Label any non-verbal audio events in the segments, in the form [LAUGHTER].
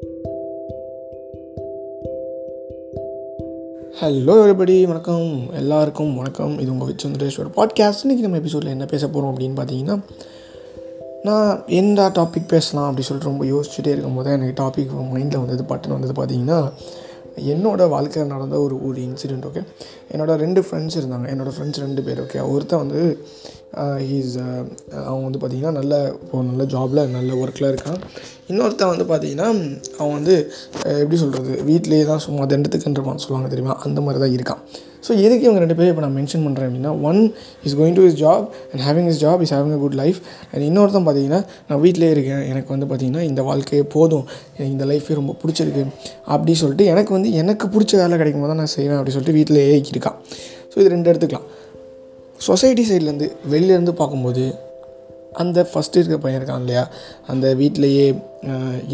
Hello everybody வணக்கம். எல்லாருக்கும் வணக்கம். இது உங்கள் விச்சந்திரேஸ்வர் பாட்காஸ்ட் இன்றைக்கி நம்ம எபிசோடில் என்ன பேச போகிறோம் அப்படின்னு பார்த்தீங்கன்னா நான் எந்த டாபிக் பேசலாம் அப்படி சொல்லிட்டு ரொம்ப யோசிச்சுட்டே இருக்கும்போது எனக்கு டாபிக் மைண்டில் வந்தது பட்டன் வந்தது பார்த்தீங்கன்னா என்னோடய வாழ்க்கையில் நடந்த ஒரு ஒரு இன்சிடெண்ட் ஓகே என்னோடய ரெண்டு ஃப்ரெண்ட்ஸ் இருந்தாங்க. என்னோடய ஃப்ரெண்ட்ஸ் ரெண்டு பேர் ஓகே ஒருத்தன் வந்து ஹீஸ் அவன் வந்து பார்த்திங்கன்னா நல்ல இப்போ நல்ல ஜாபில் நல்ல ஒர்க்கில் இருக்கான். இன்னொருத்தன் வந்து பார்த்திங்கன்னா அவன் வந்து எப்படி சொல்கிறது வீட்டிலேயே தான் சும்மா தண்டத்துக்குன்றவான் சொல்லுவாங்க தெரியுமா? அந்த மாதிரி தான் இருக்கான். ஸோ எதுக்கு இவங்க ரெண்டு பேரும் இப்போ நான் மென்ஷன் பண்ணுறேன் அப்படின்னா one is going to his job and having his job is having a good life and இன்னொருத்தன் பார்த்தீங்கன்னா நான் வீட்டிலே இருக்கேன் எனக்கு வந்து பார்த்திங்கன்னா இந்த வாழ்க்கையே போதும் எனக்கு இந்த லைஃபே ரொம்ப பிடிச்சிருக்கு அப்படி சொல்லிட்டு எனக்கு வந்து எனக்கு பிடிச்ச வேலை கிடைக்கும் போது தான் நான் செய்வேன் அப்படி சொல்லிட்டு வீட்டிலேயே இருக்கான். ஸோ இது ரெண்டு எடுத்துக்கலாம். சொசைட்டி சைட்லேருந்து வெளிலேருந்து பார்க்கும்போது அந்த ஃபஸ்ட்டு இருக்க பையன் இருக்கான் இல்லையா? அந்த வீட்டிலையே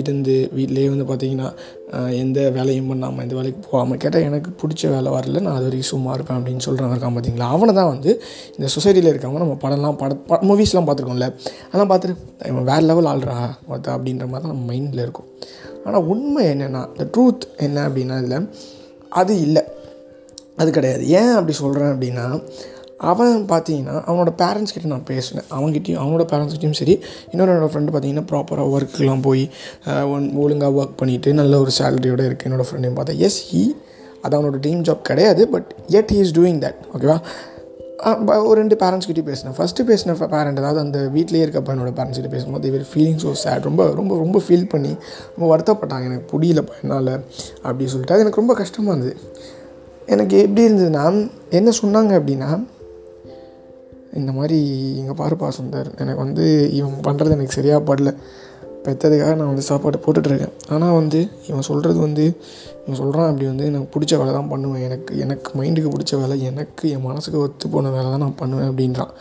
இருந்து வீட்டிலேயே வந்து பார்த்திங்கன்னா எந்த வேலையும் பண்ணாமல் எந்த வேலைக்கு போகாமல் கேட்டால் எனக்கு பிடிச்ச வேலை வரல நான் அது வரைக்கும் சும்மா இருப்பேன் அப்படின்னு சொல்கிறவன் இருக்கான் பார்த்தீங்களா? அவனை தான் வந்து இந்த சொசைட்டியில் இருக்கவங்க நம்ம படம்லாம் பட மூவிஸ்லாம் பார்த்துருக்கோம்ல அதெல்லாம் பார்த்துட்டு இவன் வேறு லெவல் ஆள்றா மொத்த அப்படின்ற மாதிரி தான் நம்ம மைண்டில் இருக்கும். ஆனால் உண்மை என்னென்னா இந்த ட்ரூத் என்ன அப்படின்னா இதில் அது இல்லை. அது கிடையாது. ஏன் அப்படி சொல்கிறேன் அப்படின்னா அவன் பார்த்தீங்கன்னா அவனோட பேரண்ட்ஸ் கிட்ட நான் பேசினேன். அவங்ககிட்டயும் அவனோட பேரண்ட்ஸ் கிட்டயும் சரி இன்னொரு என்னோடய ஃப்ரெண்டு பார்த்தீங்கன்னா ப்ராப்பராக ஒர்க்குலாம் போய் ஒன் ஒழுங்காக ஒர்க் பண்ணிவிட்டு நல்ல ஒரு சேலரியோடு இருக்குது என்னோடய ஃப்ரெண்டையும் பார்த்தேன். எஸ் ஹீ அது அவனோட ட்ரீம் ஜாப் கிடையாது but yet he is doing that ஓகேவா ஒரு ரெண்டு பேரண்ட்ஸ் கிட்டே பேசினேன். ஃபஸ்ட்டு பேசின பேரண்ட் அதாவது அந்த வீட்லேயே இருக்க பையனோட பேரண்ட்ஸ் கிட்டே பேசும்போது இவர் ஃபீலிங் ஸோ சேட் ரொம்ப ரொம்ப ரொம்ப ஃபீல் பண்ணி ரொம்ப வருத்தப்பட்டாங்க. எனக்கு புரியலப்பா என்னால் அப்படி சொல்லிட்டு. அது எனக்கு ரொம்ப கஷ்டமாக இருந்தது. எனக்கு எப்படி இருந்ததுன்னா என்ன சொன்னாங்க அப்படின்னா இந்த மாதிரி இங்கே பாருப்பா சுந்தர். எனக்கு வந்து இவன் பண்ணுறது எனக்கு சரியாக படல. பெற்றதுக்காக நான் வந்து சாப்பாடு போட்டுட்ருக்கேன். ஆனால் வந்து இவன் சொல்கிறது வந்து இவன் சொல்கிறான் அப்படி வந்து எனக்கு பிடிச்ச வேலை தான் பண்ணுவேன். எனக்கு எனக்கு மைண்டுக்கு பிடிச்ச வேலை எனக்கு என் மனசுக்கு ஒத்து போன வேலை தான் நான் பண்ணுவேன் அப்படின்றான்.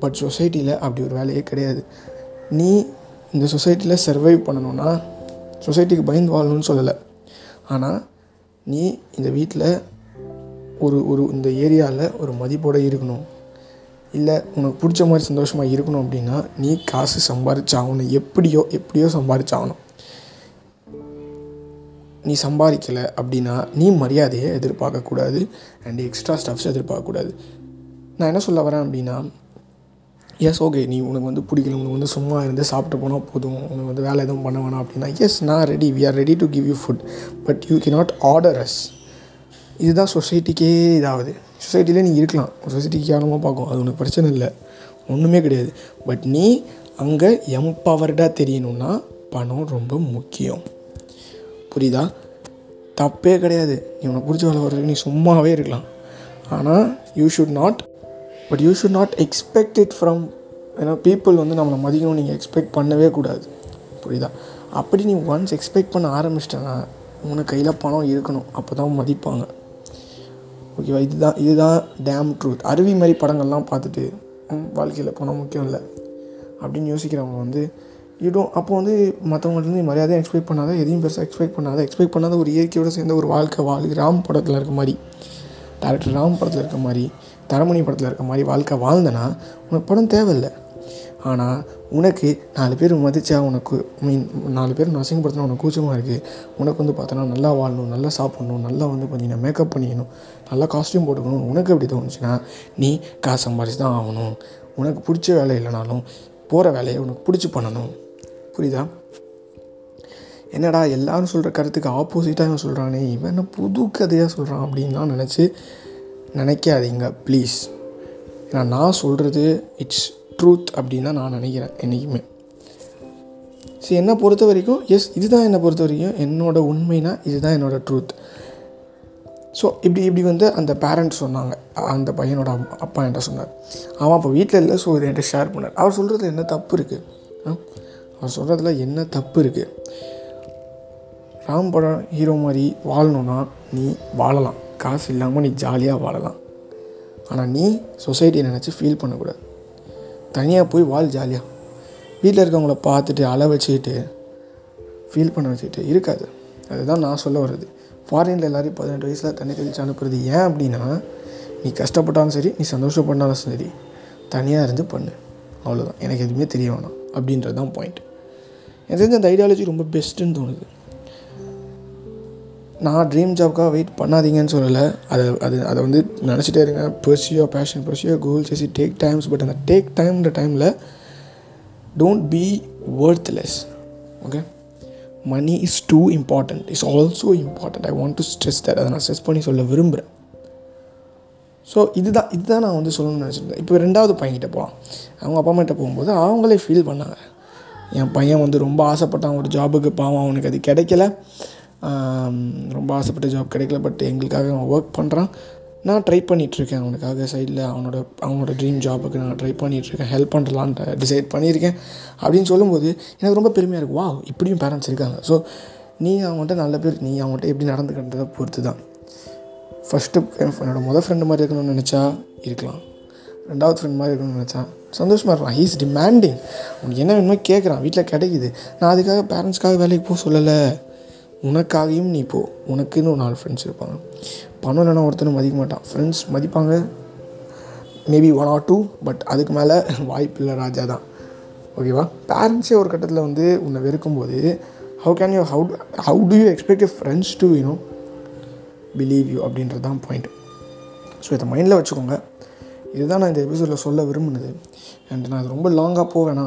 பட் சொசைட்டியில் அப்படி ஒரு வேலையே கிடையாது. நீ இந்த சொசைட்டியில் சர்வைவ் பண்ணணும்னா சொசைட்டிக்கு பயந்து வாழணும்னு சொல்லலை. ஆனால் நீ இந்த வீட்டில் ஒரு ஒரு இந்த ஏரியாவில் ஒரு மதிப்போடு இருக்கணும். இல்லை உனக்கு பிடிச்ச மாதிரி சந்தோஷமாக இருக்கணும் அப்படின்னா நீ காசு சம்பாரிச்சாகணும். எப்படியோ எப்படியோ சம்பாரிச்சாகணும். நீ சம்பாதிக்கலை அப்படின்னா நீ மரியாதையை எதிர்பார்க்கக்கூடாது அண்ட் எக்ஸ்ட்ரா ஸ்டஃப்ஸ் எதிர்பார்க்கக்கூடாது நான் என்ன சொல்ல வரேன் அப்படின்னா எஸ் ஓகே நீ உனக்கு வந்து பிடிக்கல உனக்கு வந்து சும்மா இருந்து சாப்பிட்டு போனால் போதும். உனக்கு வந்து வேலை எதுவும் பண்ண வேணாம் அப்படின்னா எஸ் நான் ready we are ready to give you food but you can not order us இதுதான் சொசைட்டிக்கே இதாகுது சொசைட்டிலே நீ இருக்கலாம். சொசைட்டிக்கு கேவலமாக பார்க்கும்? அது உனக்கு பிரச்சனை இல்லை. ஒன்றுமே கிடையாது. பட் நீ அங்கே எம்பவர்டாக தெரியணும்னா பணம் ரொம்ப முக்கியம். புரியுதா? தப்பே கிடையாது. நீ உனக்கு பிடிச்ச வேலை வர்றதுக்கு நீ சும்மாவே இருக்கலாம். ஆனால் you should not but you should not expect it from ஏன்னா பீப்புள் வந்து நம்மளை மதிக்கணும் நீங்கள் எக்ஸ்பெக்ட் பண்ணவே கூடாது. புரியுதா? அப்படி நீ ஒன்ஸ் எக்ஸ்பெக்ட் பண்ண ஆரம்பிச்சிட்டேன்னா உனக்கு கையில் பணம் இருக்கணும். அப்போ தான் மதிப்பாங்க. ஓகேவா இதுதான் இதுதான் டேம் ட்ரூத் அருவி மாதிரி படங்கள்லாம் பார்த்துட்டு வாழ்க்கையில் போனால் முக்கியம் இல்லை. அப்படின்னு யோசிக்கிறவங்க வந்து இடும் அப்போ வந்து மற்றவங்கள்ட்ட மரியாதையும் எக்ஸ்பெக்ட் பண்ணாத எதையும் பெருசாக எக்ஸ்பெக்ட் பண்ணாத எக்ஸ்பெக்ட் பண்ணாத ஒரு இயற்கையோடு சேர்ந்த ஒரு வாழ்க்கை வாழ் ராம் படத்தில் இருக்க மாதிரி. டேரக்டர் ராம் படத்தில் இருக்க மாதிரி தரமணி படத்தில் இருக்க மாதிரி வாழ்க்கை வாழ்ந்தனா உனக்கு படம் தேவையில்லை. ஆனால் உனக்கு நாலு பேர் மதித்தா உனக்கு மீன் நாலு பேர் நசிங்கப்படுத்தினா உனக்கு கூச்சமாக இருக்குது உனக்கு வந்து பார்த்தோன்னா நல்லா வாழணும் நல்லா சாப்பிடணும் நல்லா வந்து பார்த்தீங்கன்னா மேக்கப் பண்ணிக்கணும் நல்லா காஸ்ட்யூம் போட்டுக்கணும். உனக்கு எப்படி தோணுச்சுன்னா நீ காசு சம்பாரிச்சு தான் ஆகணும். உனக்கு பிடிச்ச வேலை இல்லைனாலும் போகிற வேலையை உனக்கு பிடிச்சி பண்ணணும். புரியுதா? என்னடா எல்லாரும் சொல்கிற கருத்துக்கு ஆப்போசிட்டாக இவன் சொல்கிறானே இவன் என்ன புது கதையாக சொல்கிறான் அப்படின்லாம் நினச்சி நினைக்காதீங்க ப்ளீஸ் ஏன்னா நான் சொல்கிறது இட்ஸ் ட்ரூத் அப்படின்னு தான் நான் நினைக்கிறேன் என்றைக்குமே சரி என்னை பொறுத்த வரைக்கும் எஸ் இதுதான் என்னை பொறுத்த வரைக்கும் என்னோட உண்மைனா இதுதான் என்னோடய ட்ரூத் ஸோ இப்படி இப்படி வந்து அந்த பேரண்ட்ஸ் சொன்னாங்க. அந்த பையனோட அம்மா- அப்பா என்கிட்ட சொன்னார். அவன் அப்போ வீட்டில் இல்லை ஸோ இது என்கிட்ட ஷேர் பண்ணார். அவர் சொல்கிறதுல என்ன தப்பு இருக்குது அவர் சொல்கிறதுல என்ன தப்பு இருக்குது ராம் படம் ஹீரோ மாதிரி வாழணும்னா நீ வாழலாம். காசு இல்லாமல் நீ ஜாலியாக வாழலாம். ஆனால் நீ சொசைட்டியை நினச்சி ஃபீல் பண்ணக்கூடாது. தனியாக போய் வாழ் ஜாலியாக வீட்டில் இருக்கவங்கள பார்த்துட்டு அள வச்சுக்கிட்டு ஃபீல் பண்ண வச்சுக்கிட்டு இருக்காது. அதுதான் நான் சொல்ல வர்றது. ஃபாரினில் எல்லாரையும் பதினெட்டு வயசில் தண்ணி தெளித்து அனுப்புறது ஏன் அப்படின்னா நீ கஷ்டப்பட்டாலும் சரி நீ சந்தோஷப்பட்டாலும் சரி தனியாக இருந்து பண்ணு. அவ்வளோதான் எனக்கு எதுவுமே தெரிய வேணாம். அப்படின்றது தான் பாயிண்ட் எனக்கு தெரிஞ்ச அந்த ஐடியாலஜி ரொம்ப பெஸ்ட்டுன்னு தோணுது. நான் ட்ரீம் ஜாப்க்காக வெயிட் பண்ணாதீங்கன்னு சொல்லலை. அதை அது அதை வந்து நினச்சிட்டே இருங்க. Pursue your passion pursue your goal chase it take times but அந்த டேக் டைம்ன்ற டைமில் don't be worthless okay money is too important is also important I want to stress that அதை நான் ஸ்ட்ரெஸ் பண்ணி சொல்ல விரும்புகிறேன் ஸோ இதுதான் இதுதான் நான் வந்து சொல்லணும்னு நினச்சிருந்தேன். இப்போ ரெண்டாவது பையன்கிட்ட போகலாம் அவங்க அப்பா அம்மாட்ட போகும்போது அவங்களே ஃபீல் பண்ணாங்க. என் பையன் வந்து ரொம்ப ஆசைப்பட்டான். ஒரு ஜாபுக்கு பாவம். அவனுக்கு அது கிடைக்கல. ரொம்ப ஆசைப்பட்ட ஜாப் கிடைக்கல பட் எங்களுக்காக அவன் ஒர்க் பண்ணுறான் நான் ட்ரை பண்ணிகிட்ருக்கேன் அவனுக்காக சைடில் அவனோட அவனோட ட்ரீம் ஜாபுக்கு நான் ட்ரை பண்ணிகிட்ருக்கேன் ஹெல்ப் பண்ணலான்ட்டு டிசைட் பண்ணியிருக்கேன். அப்படின்னு சொல்லும்போது எனக்கு ரொம்ப பெருமையாக இருக்குது வா இப்படியும் பேரண்ட்ஸ் இருக்காங்க. ஸோ நீ அவன்கிட்ட நல்ல பேர் நீ அவன்கிட்ட எப்படி நடந்துக்கின்றதை பொறுத்து தான் ஃபஸ்ட்டு என்னோட மொதல் ஃப்ரெண்டு மாதிரி இருக்கணும்னு நினச்சா இருக்கலாம். ரெண்டாவது ஃப்ரெண்ட் மாதிரி இருக்கணும்னு நினச்சா சந்தோஷமாக இருக்கலாம். ஹீஸ் டிமாண்டிங் உனக்கு என்ன வேணுமோ கேட்குறான் வீட்டில் கிடைக்குது. நான் அதுக்காக பேரண்ட்ஸ்க்காக வேலைக்கு போக சொல்லலை. உனக்காகவும் நீ போ. உனக்குன்னு ஒரு நாலு ஃப்ரெண்ட்ஸ் இருப்பாங்க. பணம் இல்லைன்னா ஒருத்தனும் மதிக்க மாட்டான். ஃப்ரெண்ட்ஸ் மதிப்பாங்க. Maybe one or two but அதுக்கு மேலே வாய்ப்பு இல்லை ராஜா தான். ஓகேவா பேரண்ட்ஸே ஒரு கட்டத்தில் வந்து உன்னை வெறுக்கும்போது how can you how how do you expect you friends to you know believe you அப்படின்றது தான் பாயிண்ட் ஸோ இதை மைண்டில் வச்சுக்கோங்க. இதுதான் நான் இந்த எபிசோடில் சொல்ல விரும்பினது. அண்ட் நான் அது ரொம்ப லாங்காக போவேனா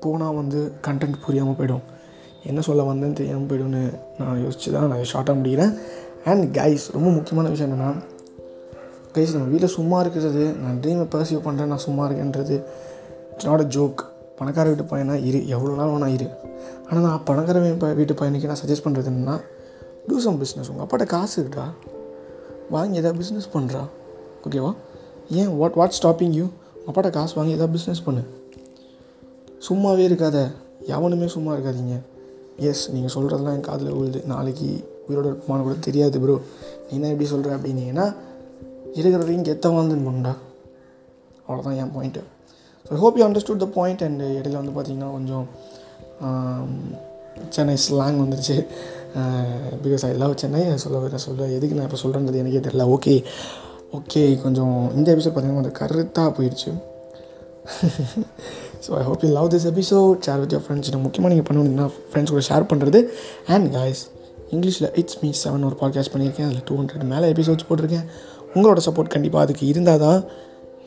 போனால் வந்து கண்டென்ட் புரியாமல் போயிடும். என்ன சொல்ல வந்தேன்னு தெரியாமல் போயிடும்னு நான் யோசிச்சு தான் நான் ஷார்ட்டாக முடிகிறேன் அண்ட் கைஸ் ரொம்ப முக்கியமான விஷயம் என்னென்னா கைஸ் நம்ம வீட்டில் சும்மா இருக்கிறது நான் ட்ரீமை பர்சீவ் பண்ணுறேன் நான் சும்மா இருக்கேன்றது இட்ஸ் நாட் அ ஜோக் பணக்கார வீட்டு பையனாக இரு எவ்வளோ நாள் வேணா இரு. ஆனால் நான் பணக்கார வீட்டு பையனுக்கு நான் சஜஸ்ட் பண்ணுறது என்னன்னா டூ சம் பிஸ்னஸ் உங்கள் அப்பாட்ட காசு இருக்குடா. வாங்கி எதாவது பிஸ்னஸ் பண்ணுறா ஓகேவா ஏன் வாட் வாட் ஸ்டாப்பிங் யூ அப்பாட்ட காசு வாங்கி எதாவது பிஸ்னஸ் பண்ணு. சும்மாவே இருக்காத. எவனுமே சும்மா இருக்காதீங்க. எஸ் நீங்கள் சொல்கிறதெல்லாம் என் காதில் விழுது. நாளைக்கு உயிரோட இருப்பான்னு கூட தெரியாது ப்ரோ நீ என்ன எப்படி சொல்கிற அப்படின்னீங்கன்னா இருக்கிறதையும் கெத்த வாழ்ந்துன்னு பண்ணுடா. அவ்வளோதான் என் point so hope you understood the point and இடையில வந்து பார்த்திங்கன்னா கொஞ்சம் சென்னை ஸ்லாங் வந்துருச்சு. பிகாஸ் ஐ லவ் சென்னை சொல்ல வர சொல்ல எதுக்கு நான் இப்போ சொல்கிறேன்றது எனக்கே தெரியல. ஓகே ஓகே கொஞ்சம் இந்த எபிசோட் பார்த்திங்கன்னா கொஞ்சம் கருத்தாக போயிடுச்சு [LAUGHS] so I hope you love this episode share with your friends எனக்கு முக்கியமாக நீங்கள் பண்ணணும்னா ஃப்ரெண்ட்ஸ் கூட ஷேர் பண்ணுறது அண்ட் காய்ஸ் இங்கிலீஷில் இட்ஸ் மீ செவன் ஒரு பாட்காஸ்ட் பண்ணியிருக்கேன். அதில் டூ ஹண்ட்ரட் மேலே எபிசோட்ஸ் போட்டிருக்கேன். உங்களோட சப்போர்ட் கண்டிப்பாக அதுக்கு இருந்தால் தான்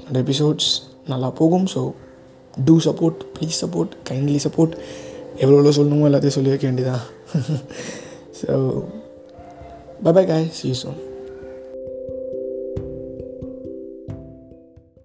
அந்த எபிசோட்ஸ் நல்லா போகும். So do support please support kindly support எவ்வளோ எவ்வளோ சொல்லணுமோ எல்லாத்தையும் சொல்லி வைக்க வேண்டியதான் so bye bye guy see you soon